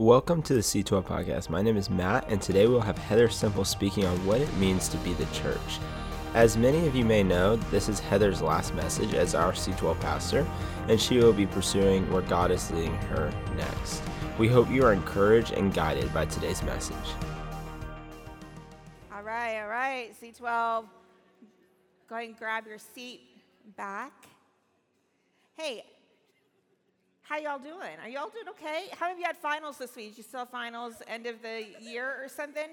Welcome to the C12 podcast. My name is Matt, and today we'll have Heather Simple speaking on what it means to be the church. As many of you may know, this is Heather's last message as our C12 pastor, and she will be pursuing where God is leading her next. We hope you are encouraged and guided by today's message. All right, all right, C12. Go ahead and grab your seat back. Hey, how y'all doing? Are y'all doing okay? How many of you had finals this week? You still have finals end of the year or something?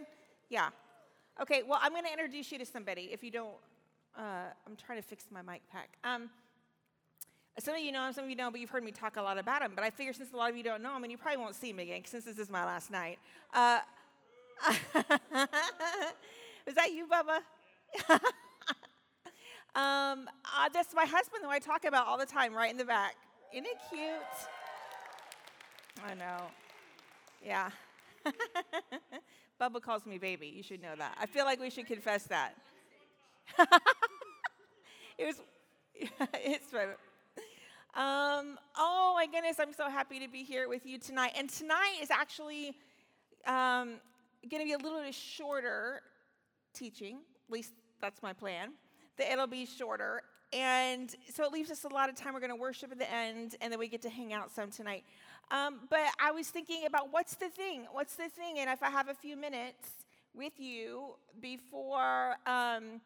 Yeah. Okay, well, I'm going to introduce you to somebody. If you don't, uh, I'm trying to fix my mic pack. Um, some of you know him, some of you don't, but you've heard me talk a lot about him. But I figure since a lot of you don't know him, and you probably won't see him again since this is my last night. Uh, is that you, Bubba? um, uh, that's my husband who I talk about all the time, right in the back. Isn't it cute? I know. Yeah. Bubba calls me baby. You should know that. I feel like we should confess that. it was, it's fun. Um, oh my goodness, I'm so happy to be here with you tonight. And tonight is actually um, going to be a little bit shorter teaching. At least that's my plan. That it'll be shorter. And so it leaves us a lot of time. We're going to worship at the end, and then we get to hang out some tonight. Um, but I was thinking about what's the thing? What's the thing? And if I have a few minutes with you before, um,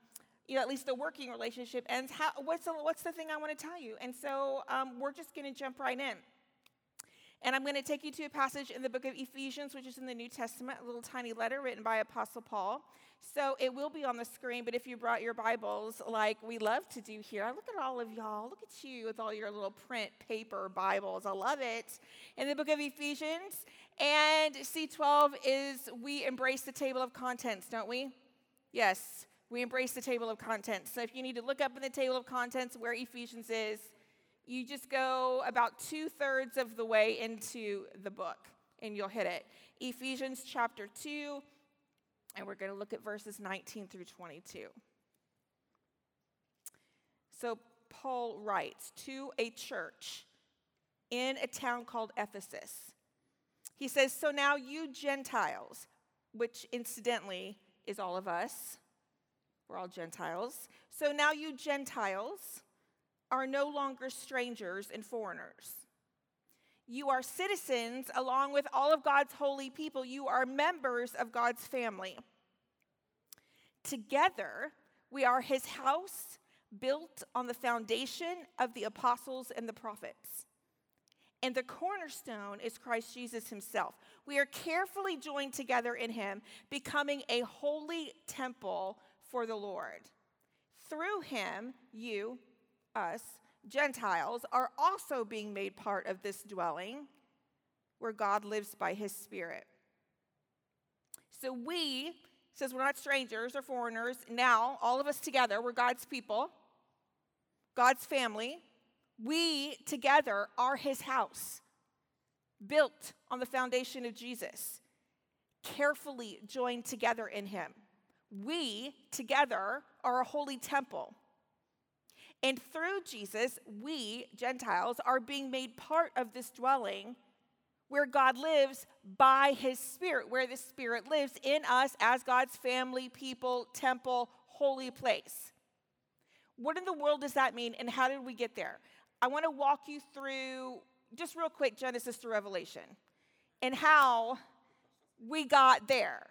you know, at least the working relationship ends, how, what's, the, what's the thing I want to tell you? And so um, we're just going to jump right in. And I'm going to take you to a passage in the book of Ephesians, which is in the New Testament, a little tiny letter written by Apostle Paul. So it will be on the screen, but if you brought your Bibles, like we love to do here, I look at all of y'all. Look at you with all your little print paper Bibles. I love it. In the book of Ephesians, and C12 is we embrace the table of contents, don't we? Yes, we embrace the table of contents. So if you need to look up in the table of contents where Ephesians is, you just go about two thirds of the way into the book and you'll hit it. Ephesians chapter 2 and we're going to look at verses 19 through 22. So, Paul writes to a church in a town called Ephesus. He says, So now you Gentiles, which incidentally is all of us, we're all Gentiles. So now you Gentiles are no longer strangers and foreigners. You are citizens along with all of God's holy people. You are members of God's family. Together, we are his house built on the foundation of the apostles and the prophets. And the cornerstone is Christ Jesus himself. We are carefully joined together in him, becoming a holy temple for the Lord. Through him, you, us, Gentiles are also being made part of this dwelling where God lives by his Spirit. So we, says we're not strangers or foreigners, now all of us together, we're God's people, God's family. We together are his house, built on the foundation of Jesus, carefully joined together in him. We together are a holy temple and through Jesus, we, Gentiles, are being made part of this dwelling where God lives by his Spirit, where the Spirit lives in us as God's family, people, temple, holy place. What in the world does that mean, and how did we get there? I want to walk you through, just real quick, Genesis to Revelation, and how we got there.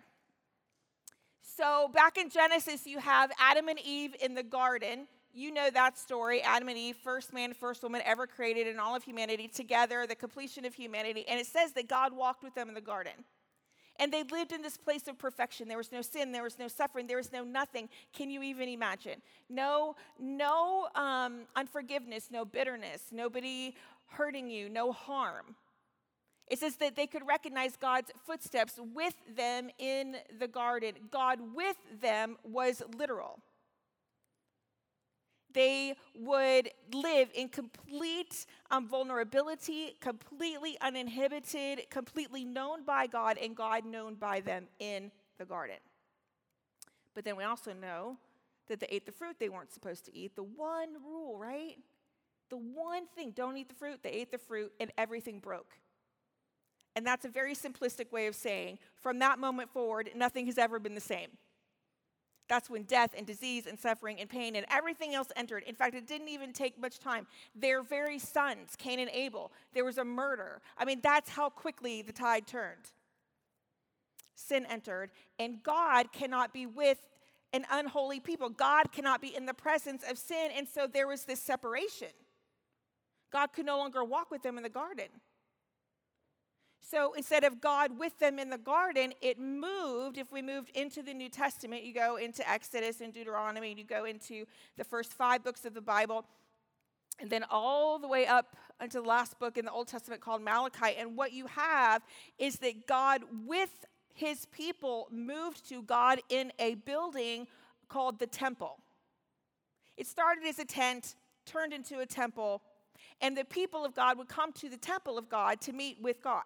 So, back in Genesis, you have Adam and Eve in the garden you know that story Adam and Eve, first man, first woman ever created in all of humanity together, the completion of humanity. And it says that God walked with them in the garden. And they lived in this place of perfection. There was no sin, there was no suffering, there was no nothing. Can you even imagine? No, no um, unforgiveness, no bitterness, nobody hurting you, no harm. It says that they could recognize God's footsteps with them in the garden. God with them was literal they would live in complete um, vulnerability, completely uninhibited, completely known by God, and God known by them in the garden. But then we also know that they ate the fruit they weren't supposed to eat. The one rule, right? The one thing don't eat the fruit, they ate the fruit, and everything broke. And that's a very simplistic way of saying from that moment forward, nothing has ever been the same. That's when death and disease and suffering and pain and everything else entered. In fact, it didn't even take much time. Their very sons, Cain and Abel, there was a murder. I mean, that's how quickly the tide turned. Sin entered, and God cannot be with an unholy people. God cannot be in the presence of sin, and so there was this separation. God could no longer walk with them in the garden. So instead of God with them in the garden, it moved. If we moved into the New Testament, you go into Exodus and Deuteronomy, and you go into the first five books of the Bible, and then all the way up until the last book in the Old Testament called Malachi. And what you have is that God with his people moved to God in a building called the temple. It started as a tent, turned into a temple, and the people of God would come to the temple of God to meet with God.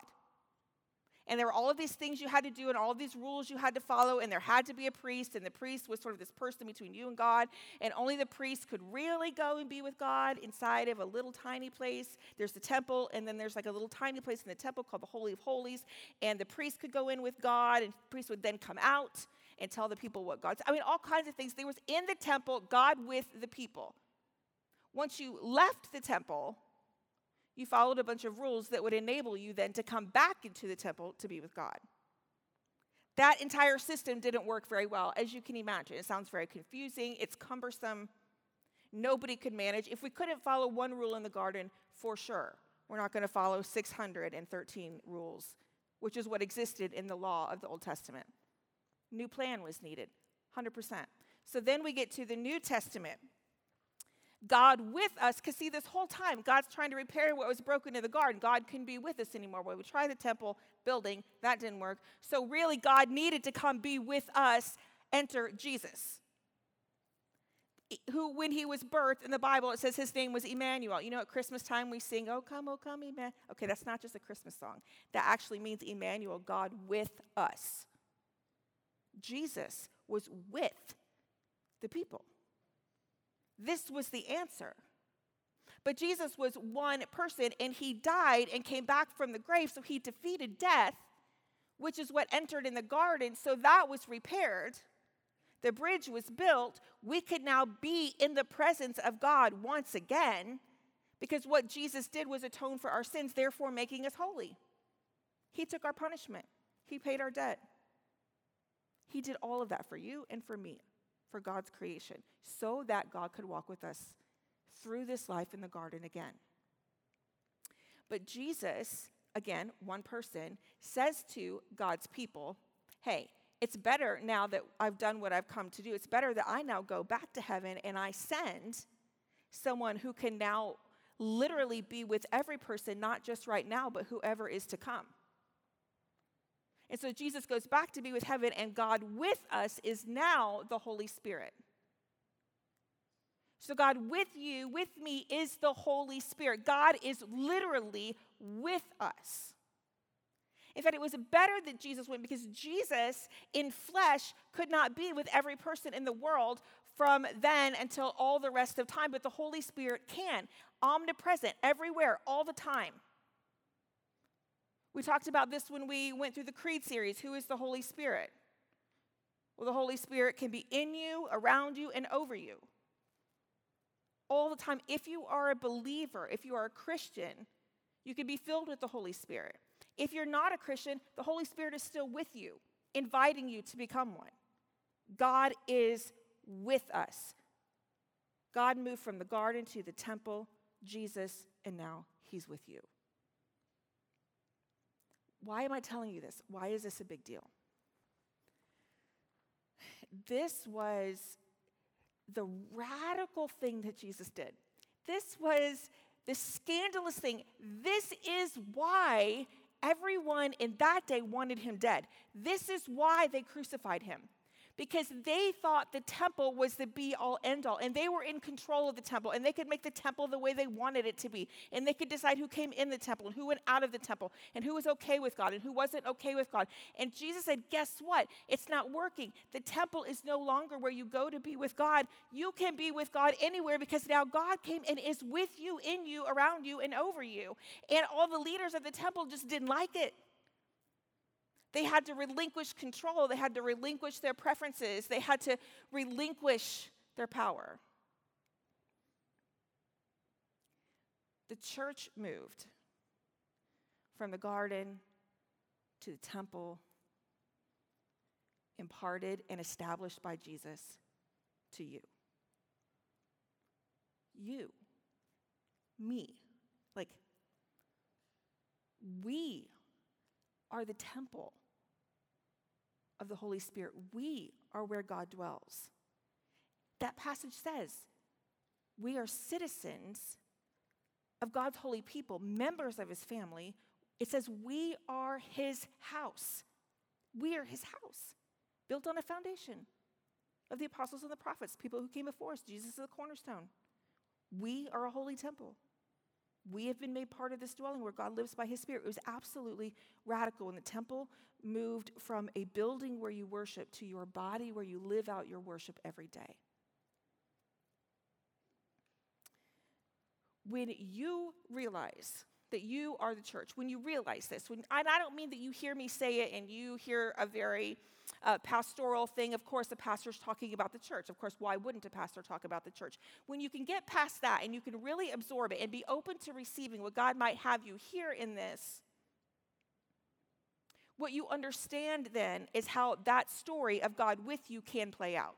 And there were all of these things you had to do and all of these rules you had to follow, and there had to be a priest, and the priest was sort of this person between you and God, and only the priest could really go and be with God inside of a little tiny place. There's the temple, and then there's like a little tiny place in the temple called the Holy of Holies, and the priest could go in with God, and the priest would then come out and tell the people what God's. I mean, all kinds of things. There was in the temple God with the people. Once you left the temple, you followed a bunch of rules that would enable you then to come back into the temple to be with God. That entire system didn't work very well, as you can imagine. It sounds very confusing, it's cumbersome. Nobody could manage. If we couldn't follow one rule in the garden, for sure, we're not going to follow 613 rules, which is what existed in the law of the Old Testament. New plan was needed, 100%. So then we get to the New Testament. God with us, because see, this whole time, God's trying to repair what was broken in the garden. God couldn't be with us anymore. Well, we tried the temple building, that didn't work. So, really, God needed to come be with us. Enter Jesus, who, when he was birthed in the Bible, it says his name was Emmanuel. You know, at Christmas time, we sing, Oh, come, oh, come, Emmanuel. Okay, that's not just a Christmas song. That actually means Emmanuel, God with us. Jesus was with the people. This was the answer. But Jesus was one person and he died and came back from the grave, so he defeated death, which is what entered in the garden. So that was repaired. The bridge was built. We could now be in the presence of God once again because what Jesus did was atone for our sins, therefore making us holy. He took our punishment, He paid our debt. He did all of that for you and for me for God's creation so that God could walk with us through this life in the garden again. But Jesus, again, one person, says to God's people, hey, it's better now that I've done what I've come to do. It's better that I now go back to heaven and I send someone who can now literally be with every person, not just right now, but whoever is to come. And so Jesus goes back to be with heaven, and God with us is now the Holy Spirit. So, God with you, with me, is the Holy Spirit. God is literally with us. In fact, it was better that Jesus went because Jesus in flesh could not be with every person in the world from then until all the rest of time, but the Holy Spirit can, omnipresent, everywhere, all the time. We talked about this when we went through the Creed series. Who is the Holy Spirit? Well, the Holy Spirit can be in you, around you, and over you. All the time. If you are a believer, if you are a Christian, you can be filled with the Holy Spirit. If you're not a Christian, the Holy Spirit is still with you, inviting you to become one. God is with us. God moved from the garden to the temple, Jesus, and now he's with you. Why am I telling you this? Why is this a big deal? This was the radical thing that Jesus did. This was the scandalous thing. This is why everyone in that day wanted him dead. This is why they crucified him because they thought the temple was the be all end all and they were in control of the temple and they could make the temple the way they wanted it to be and they could decide who came in the temple and who went out of the temple and who was okay with God and who wasn't okay with God. And Jesus said, Guess what? It's not working. The temple is no longer where you go to be with God. You can be with God anywhere because now God came and is with you, in you, around you, and over you. And all the leaders of the temple just didn't like it. They had to relinquish control, they had to relinquish their preferences, they had to relinquish their power. The church moved from the garden to the temple, imparted and established by Jesus to you. You, me, like, we are the temple of the Holy Spirit. We are where God dwells. That passage says we are citizens of God's holy people, members of his family. It says we are his house. We are his house, built on a foundation of the apostles and the prophets, people who came before us. Jesus is the cornerstone. We are a holy temple. We have been made part of this dwelling where God lives by his spirit. It was absolutely radical. And the temple moved from a building where you worship to your body where you live out your worship every day. When you realize that you are the church, when you realize this, when, and I don't mean that you hear me say it and you hear a very uh, pastoral thing. Of course, the pastor's talking about the church. Of course, why wouldn't a pastor talk about the church? When you can get past that and you can really absorb it and be open to receiving what God might have you hear in this, what you understand then is how that story of God with you can play out.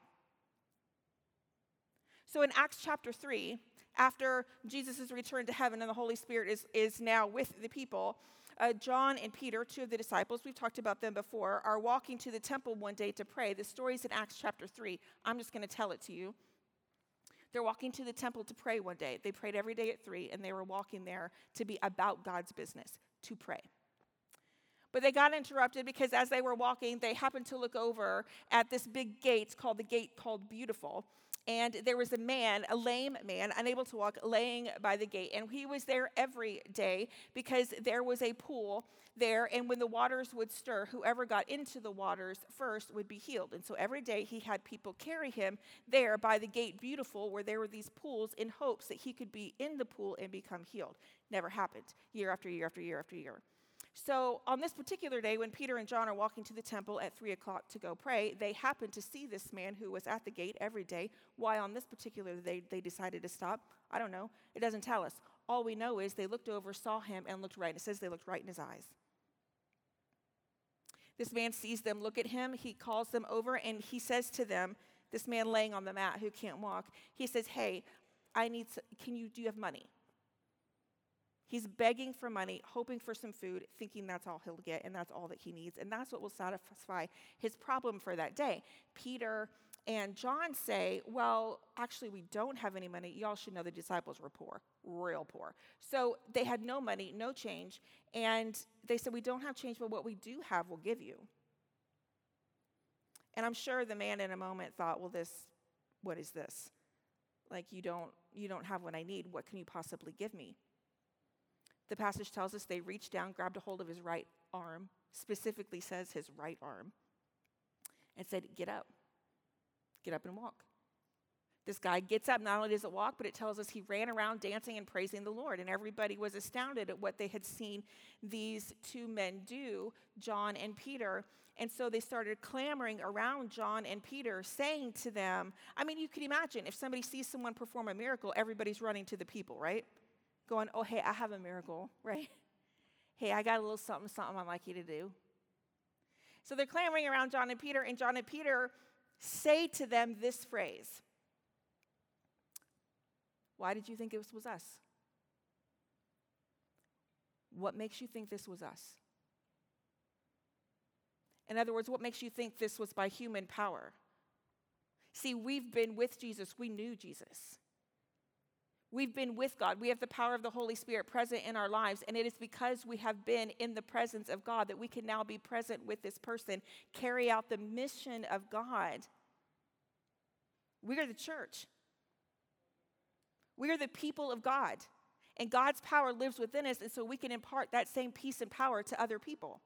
So in Acts chapter 3, after Jesus is returned to heaven and the Holy Spirit is, is now with the people, uh, John and Peter, two of the disciples, we've talked about them before, are walking to the temple one day to pray. The story's in Acts chapter 3. I'm just going to tell it to you. They're walking to the temple to pray one day. They prayed every day at 3, and they were walking there to be about God's business, to pray. But they got interrupted because as they were walking, they happened to look over at this big gate called the gate called Beautiful and there was a man, a lame man, unable to walk, laying by the gate. And he was there every day because there was a pool there. And when the waters would stir, whoever got into the waters first would be healed. And so every day he had people carry him there by the gate, beautiful, where there were these pools, in hopes that he could be in the pool and become healed. Never happened, year after year after year after year. So, on this particular day, when Peter and John are walking to the temple at 3 o'clock to go pray, they happen to see this man who was at the gate every day. Why on this particular day they decided to stop? I don't know. It doesn't tell us. All we know is they looked over, saw him, and looked right. It says they looked right in his eyes. This man sees them look at him. He calls them over and he says to them, this man laying on the mat who can't walk, he says, Hey, I need, can you, do you have money? He's begging for money, hoping for some food, thinking that's all he'll get and that's all that he needs. And that's what will satisfy his problem for that day. Peter and John say, Well, actually, we don't have any money. Y'all should know the disciples were poor, real poor. So they had no money, no change. And they said, We don't have change, but what we do have, we'll give you. And I'm sure the man in a moment thought, Well, this, what is this? Like, you don't, you don't have what I need. What can you possibly give me? The passage tells us they reached down, grabbed a hold of his right arm, specifically says his right arm, and said, Get up. Get up and walk. This guy gets up, not only does it walk, but it tells us he ran around dancing and praising the Lord. And everybody was astounded at what they had seen these two men do, John and Peter. And so they started clamoring around John and Peter, saying to them, I mean, you can imagine if somebody sees someone perform a miracle, everybody's running to the people, right? Going, oh, hey, I have a miracle, right? Hey, I got a little something, something I'd like you to do. So they're clamoring around John and Peter, and John and Peter say to them this phrase Why did you think this was us? What makes you think this was us? In other words, what makes you think this was by human power? See, we've been with Jesus, we knew Jesus. We've been with God. We have the power of the Holy Spirit present in our lives. And it is because we have been in the presence of God that we can now be present with this person, carry out the mission of God. We are the church, we are the people of God. And God's power lives within us. And so we can impart that same peace and power to other people.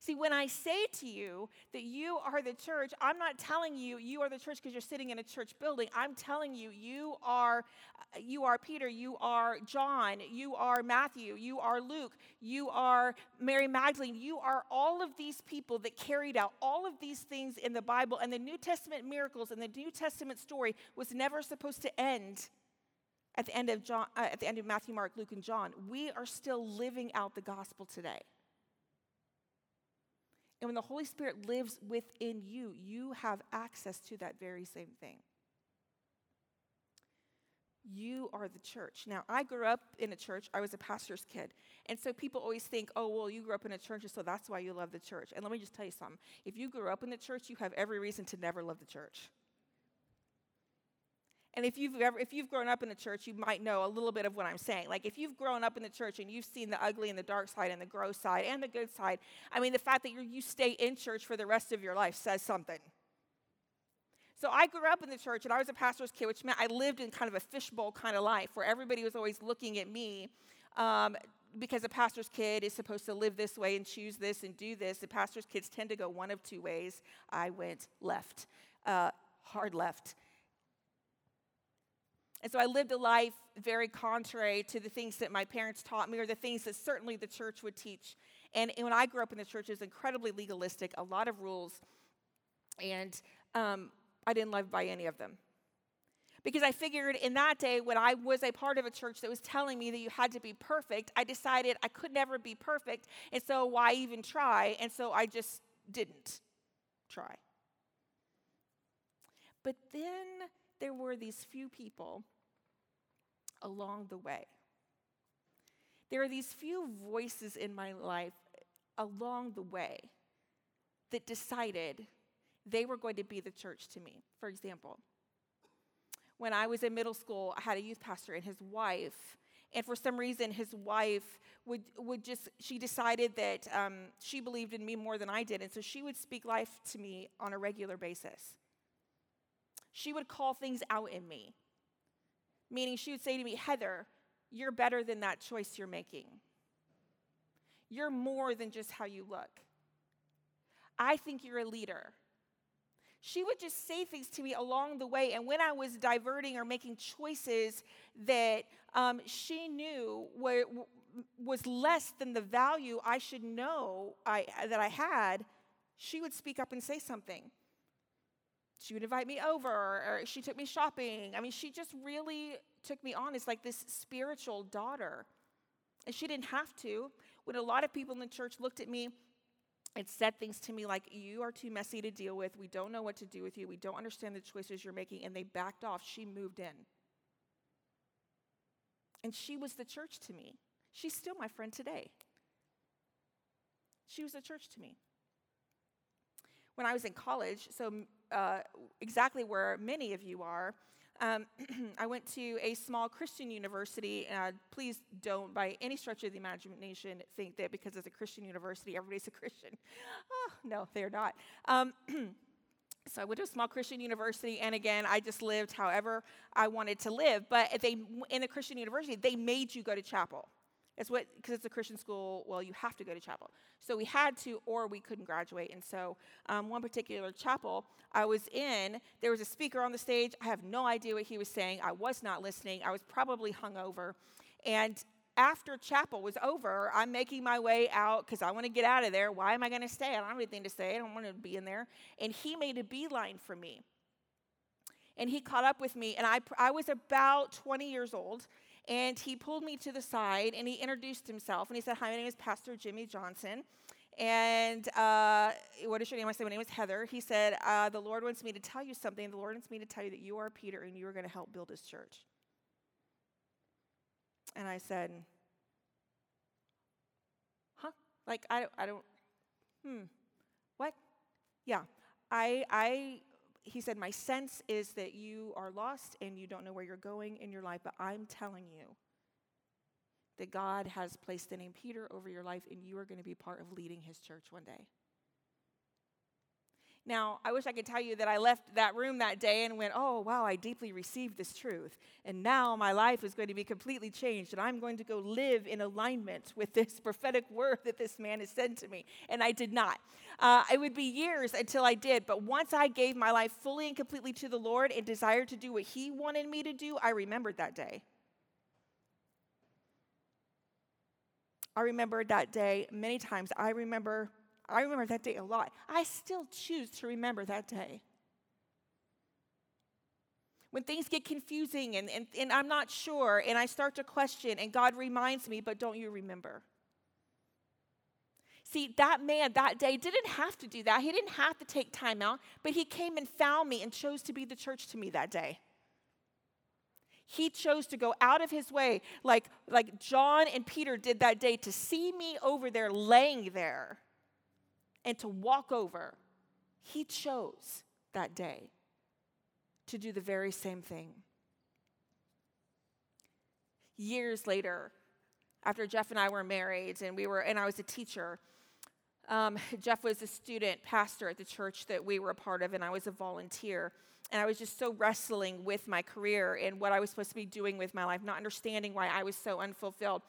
See, when I say to you that you are the church, I'm not telling you you are the church because you're sitting in a church building. I'm telling you you are you are Peter, you are John, you are Matthew, you are Luke, you are Mary Magdalene. You are all of these people that carried out all of these things in the Bible and the New Testament miracles and the New Testament story was never supposed to end at the end of John uh, at the end of Matthew, Mark, Luke and John. We are still living out the gospel today. And when the Holy Spirit lives within you, you have access to that very same thing. You are the church. Now, I grew up in a church. I was a pastor's kid. And so people always think, oh, well, you grew up in a church, so that's why you love the church. And let me just tell you something. If you grew up in the church, you have every reason to never love the church. And if you've ever, if you've grown up in the church, you might know a little bit of what I'm saying. Like if you've grown up in the church and you've seen the ugly and the dark side and the gross side and the good side, I mean, the fact that you stay in church for the rest of your life says something. So I grew up in the church and I was a pastor's kid, which meant I lived in kind of a fishbowl kind of life where everybody was always looking at me. Um, because a pastor's kid is supposed to live this way and choose this and do this. The pastor's kids tend to go one of two ways. I went left, uh, hard left. And so I lived a life very contrary to the things that my parents taught me or the things that certainly the church would teach. And, when I grew up in the church, it was incredibly legalistic, a lot of rules, and um, I didn't live by any of them. Because I figured in that day, when I was a part of a church that was telling me that you had to be perfect, I decided I could never be perfect, and so why even try? And so I just didn't try. But then there were these few people along the way. There are these few voices in my life along the way that decided they were going to be the church to me. For example, when I was in middle school, I had a youth pastor and his wife. And for some reason, his wife would, would just, she decided that um, she believed in me more than I did. And so she would speak life to me on a regular basis she would call things out in me. Meaning, she would say to me, Heather, you're better than that choice you're making. You're more than just how you look. I think you're a leader. She would just say things to me along the way. And when I was diverting or making choices that um, she knew were, was less than the value I should know I, that I had, she would speak up and say something she would invite me over or she took me shopping. I mean, she just really took me on as like this spiritual daughter. And she didn't have to. When a lot of people in the church looked at me and said things to me like, You are too messy to deal with. We don't know what to do with you. We don't understand the choices you're making. And they backed off. She moved in. And she was the church to me. She's still my friend today. She was the church to me. When I was in college, so uh, exactly where many of you are. Um, I went to a small Christian university. Uh, please don't, by any stretch of the imagination, think that because it's a Christian university, everybody's a Christian. Oh, no, they're not. Um, so I went to a small Christian university, and again, I just lived however I wanted to live. But they, in the Christian university, they made you go to chapel. It's what, because it's a Christian school, well, you have to go to chapel. So we had to, or we couldn't graduate. And so, um, one particular chapel I was in, there was a speaker on the stage. I have no idea what he was saying. I was not listening. I was probably hungover. And after chapel was over, I'm making my way out because I want to get out of there. Why am I going to stay? I don't have anything to say. I don't want to be in there. And he made a beeline for me. And he caught up with me. And I, I was about 20 years old. And he pulled me to the side and he introduced himself and he said, Hi, my name is Pastor Jimmy Johnson. And uh, what is your name? I said, My name is Heather. He said, uh, The Lord wants me to tell you something. The Lord wants me to tell you that you are Peter and you are going to help build his church. And I said, Huh? Like, I, I don't, hmm, what? Yeah. I, I he said, My sense is that you are lost and you don't know where you're going in your life, but I'm telling you that God has placed the name Peter over your life and you are going to be part of leading his church one day. Now, I wish I could tell you that I left that room that day and went, oh, wow, I deeply received this truth. And now my life is going to be completely changed, and I'm going to go live in alignment with this prophetic word that this man has said to me. And I did not. Uh, it would be years until I did, but once I gave my life fully and completely to the Lord and desired to do what He wanted me to do, I remembered that day. I remembered that day many times. I remember I remember that day a lot. I still choose to remember that day. When things get confusing and, and, and I'm not sure and I start to question and God reminds me, but don't you remember? See, that man that day didn't have to do that. He didn't have to take time out, but he came and found me and chose to be the church to me that day. He chose to go out of his way, like, like John and Peter did that day, to see me over there laying there and to walk over. He chose that day to do the very same thing. Years later, after Jeff and I were married and we were and I was a teacher, um, Jeff was a student pastor at the church that we were a part of, and I was a volunteer. And I was just so wrestling with my career and what I was supposed to be doing with my life, not understanding why I was so unfulfilled.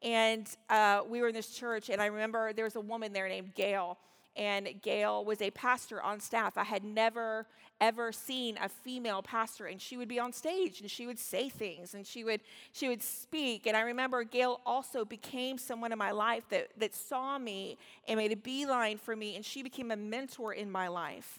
And uh, we were in this church, and I remember there was a woman there named Gail and Gail was a pastor on staff. I had never, ever seen a female pastor, and she would be on stage and she would say things and she would, she would speak. And I remember Gail also became someone in my life that, that saw me and made a beeline for me, and she became a mentor in my life.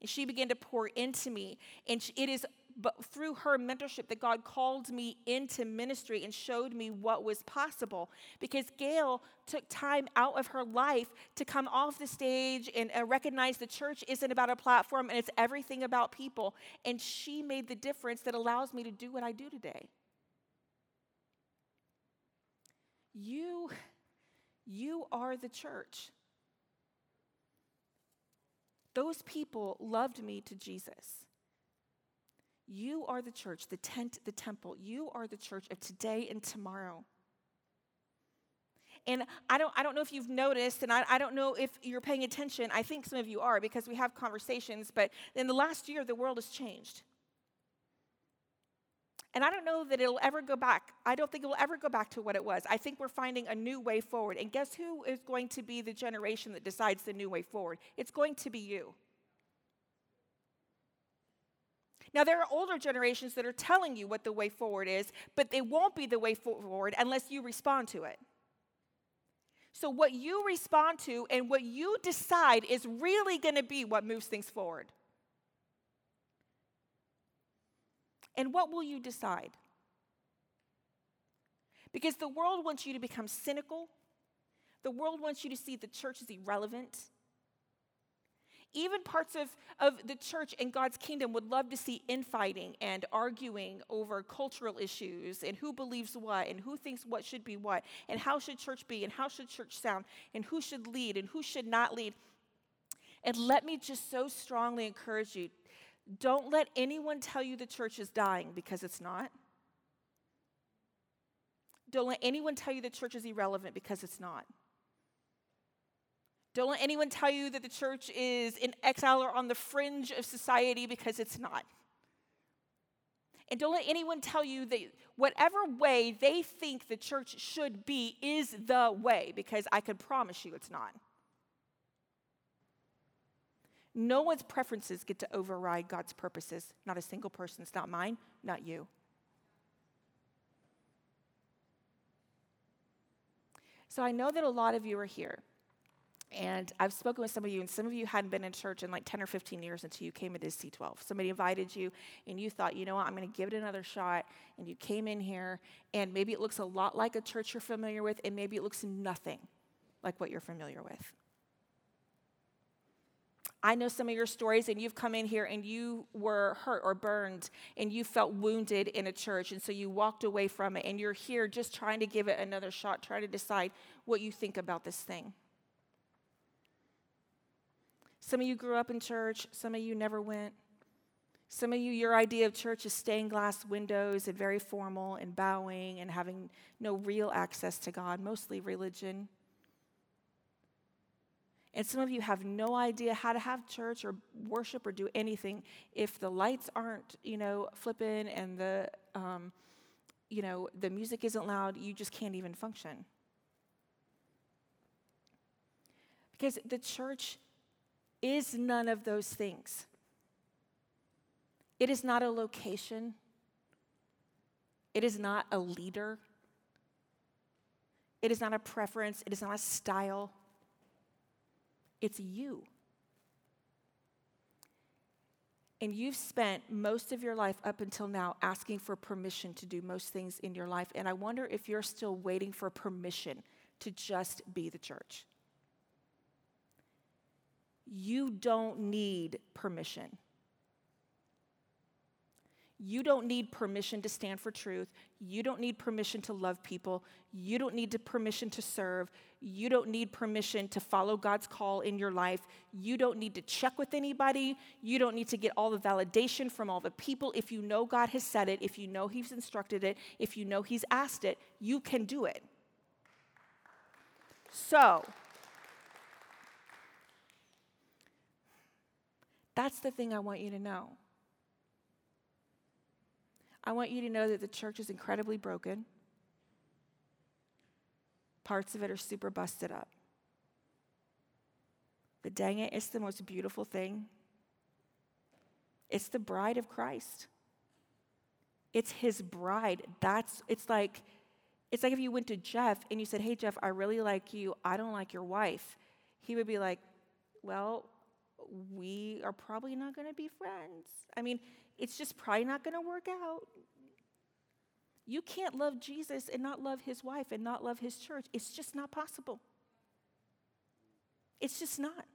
And she began to pour into me. And it is but through her mentorship that God called me into ministry and showed me what was possible. Because Gail took time out of her life to come off the stage and recognize the church isn't about a platform and it's everything about people. And she made the difference that allows me to do what I do today. You, you are the church. Those people loved me to Jesus. You are the church, the tent, the temple. You are the church of today and tomorrow. And I don't, I don't know if you've noticed, and I, I don't know if you're paying attention. I think some of you are because we have conversations, but in the last year, the world has changed. And I don't know that it'll ever go back. I don't think it will ever go back to what it was. I think we're finding a new way forward. And guess who is going to be the generation that decides the new way forward? It's going to be you. Now, there are older generations that are telling you what the way forward is, but they won't be the way forward unless you respond to it. So, what you respond to and what you decide is really going to be what moves things forward. And what will you decide? Because the world wants you to become cynical. The world wants you to see the church as irrelevant. Even parts of, of the church and God's kingdom would love to see infighting and arguing over cultural issues and who believes what and who thinks what should be what and how should church be and how should church sound and who should lead and who should not lead. And let me just so strongly encourage you don't let anyone tell you the church is dying because it's not. Don't let anyone tell you the church is irrelevant because it's not. Don't let anyone tell you that the church is in exile or on the fringe of society because it's not. And don't let anyone tell you that whatever way they think the church should be is the way, because I can promise you it's not. No one's preferences get to override God's purposes. Not a single person's, not mine, not you. So I know that a lot of you are here and I've spoken with some of you, and some of you hadn't been in church in like 10 or 15 years until you came into C12. Somebody invited you, and you thought, you know what, I'm going to give it another shot. And you came in here, and maybe it looks a lot like a church you're familiar with, and maybe it looks nothing like what you're familiar with. I know some of your stories, and you've come in here and you were hurt or burned, and you felt wounded in a church, and so you walked away from it, and you're here just trying to give it another shot, trying to decide what you think about this thing. Some of you grew up in church, some of you never went. Some of you, your idea of church is stained glass windows and very formal and bowing and having no real access to God, mostly religion. And some of you have no idea how to have church or worship or do anything if the lights aren't, you know, flipping and the, um, you know, the music isn't loud. You just can't even function. Because the church is none of those things. It is not a location. It is not a leader. It is not a preference. It is not a style. It's you. And you've spent most of your life up until now asking for permission to do most things in your life. And I wonder if you're still waiting for permission to just be the church. You don't need permission. You don't need permission to stand for truth. You don't need permission to love people. You don't need permission to serve. You don't need permission to follow God's call in your life. You don't need to check with anybody. You don't need to get all the validation from all the people. If you know God has said it, if you know He's instructed it, if you know He's asked it, you can do it. So, that's the thing I want you to know. I want you to know that the church is incredibly broken. Parts of it are super busted up. But dang it, it's the most beautiful thing. It's the bride of Christ. It's his bride. That's it's like it's like if you went to Jeff and you said, "Hey Jeff, I really like you. I don't like your wife." He would be like, "Well, we are probably not going to be friends." I mean, it's just probably not going to work out. You can't love Jesus and not love his wife and not love his church. It's just not possible. It's just not.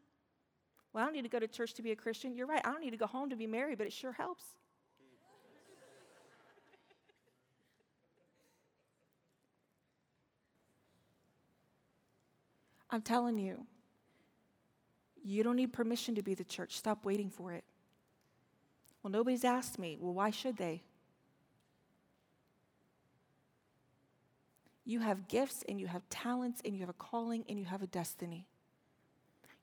Well, I don't need to go to church to be a Christian. You're right. I don't need to go home to be married, but it sure helps. I'm telling you, you don't need permission to be the church. Stop waiting for it. Well, nobody's asked me. Well, why should they? You have gifts and you have talents and you have a calling and you have a destiny.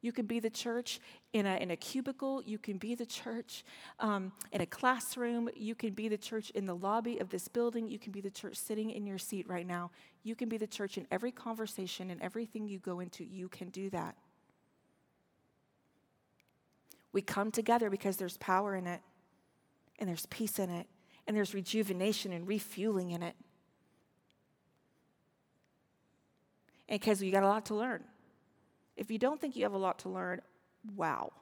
You can be the church in a, in a cubicle. You can be the church um, in a classroom. You can be the church in the lobby of this building. You can be the church sitting in your seat right now. You can be the church in every conversation and everything you go into. You can do that. We come together because there's power in it and there's peace in it, and there's rejuvenation and refueling in it. And because you got a lot to learn. If you don't think you have a lot to learn, wow.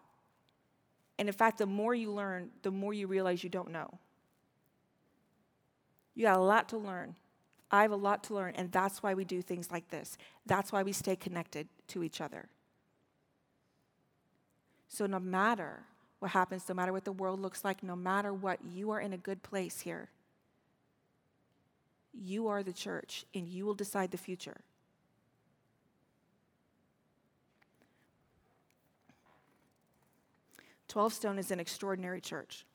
And in fact, the more you learn, the more you realize you don't know. You got a lot to learn. I have a lot to learn, and that's why we do things like this. That's why we stay connected to each other. So, no matter what happens, no matter what the world looks like, no matter what, you are in a good place here. You are the church, and you will decide the future. Twelve Stone is an extraordinary church.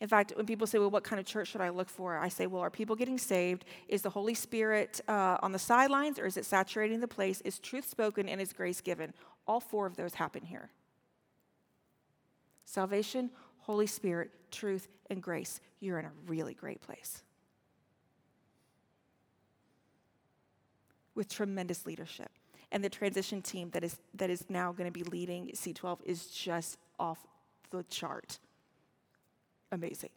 In fact, when people say, well, what kind of church should I look for? I say, well, are people getting saved? Is the Holy Spirit uh, on the sidelines or is it saturating the place? Is truth spoken and is grace given? All four of those happen here salvation, Holy Spirit, truth, and grace. You're in a really great place. With tremendous leadership. And the transition team that is, that is now going to be leading C12 is just off the chart. Amazing.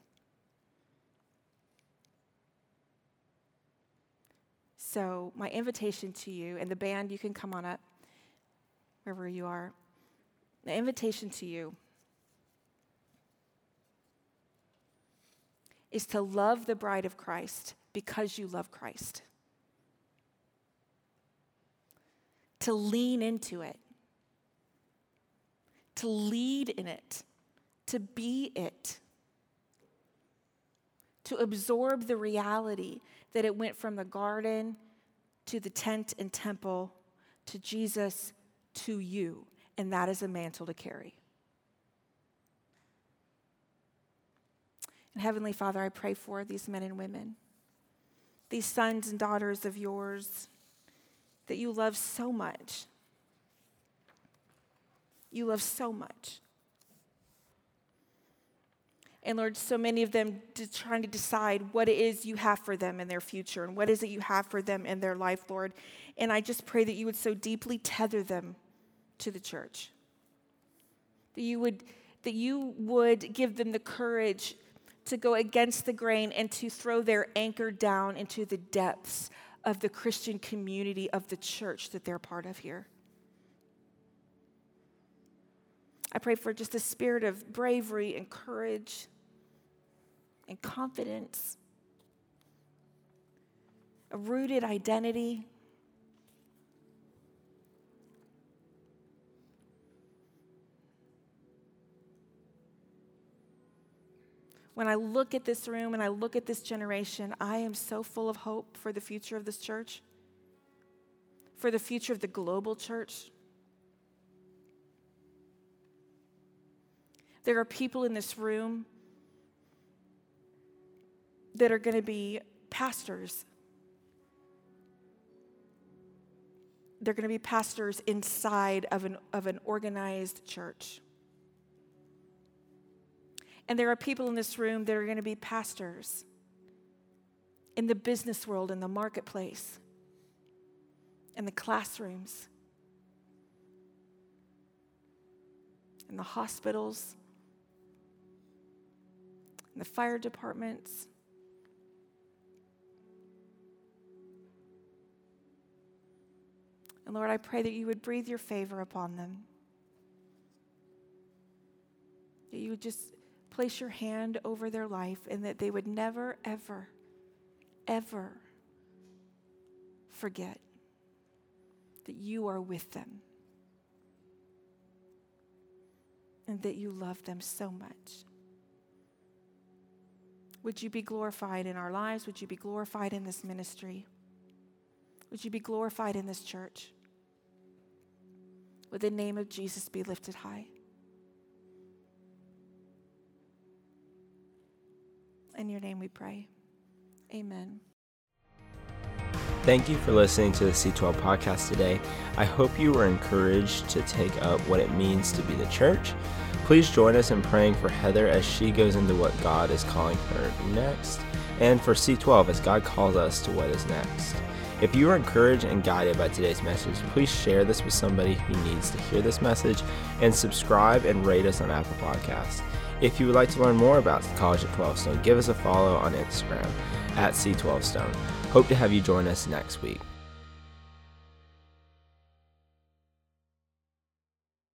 So, my invitation to you, and the band, you can come on up wherever you are. The invitation to you is to love the bride of Christ because you love Christ. To lean into it, to lead in it, to be it, to absorb the reality that it went from the garden to the tent and temple to Jesus to you, and that is a mantle to carry. And Heavenly Father, I pray for these men and women, these sons and daughters of yours that you love so much. You love so much. And Lord, so many of them trying to decide what it is you have for them in their future and what is it you have for them in their life, Lord. And I just pray that you would so deeply tether them to the church. That you would, that you would give them the courage to go against the grain and to throw their anchor down into the depths of the Christian community of the church that they're part of here. I pray for just a spirit of bravery and courage and confidence, a rooted identity. When I look at this room and I look at this generation, I am so full of hope for the future of this church, for the future of the global church. There are people in this room that are going to be pastors. They're going to be pastors inside of an, of an organized church. And there are people in this room that are going to be pastors in the business world, in the marketplace, in the classrooms, in the hospitals, in the fire departments. And Lord, I pray that you would breathe your favor upon them. That you would just place your hand over their life and that they would never, ever, ever forget that you are with them and that you love them so much. Would you be glorified in our lives? Would you be glorified in this ministry? Would you be glorified in this church? Would the name of Jesus be lifted high? In your name we pray. Amen. Thank you for listening to the C12 podcast today. I hope you were encouraged to take up what it means to be the church Please join us in praying for Heather as she goes into what God is calling her next, and for C12 as God calls us to what is next. If you are encouraged and guided by today's message, please share this with somebody who needs to hear this message and subscribe and rate us on Apple Podcasts. If you would like to learn more about College at 12 Stone, give us a follow on Instagram at C12 Stone. Hope to have you join us next week.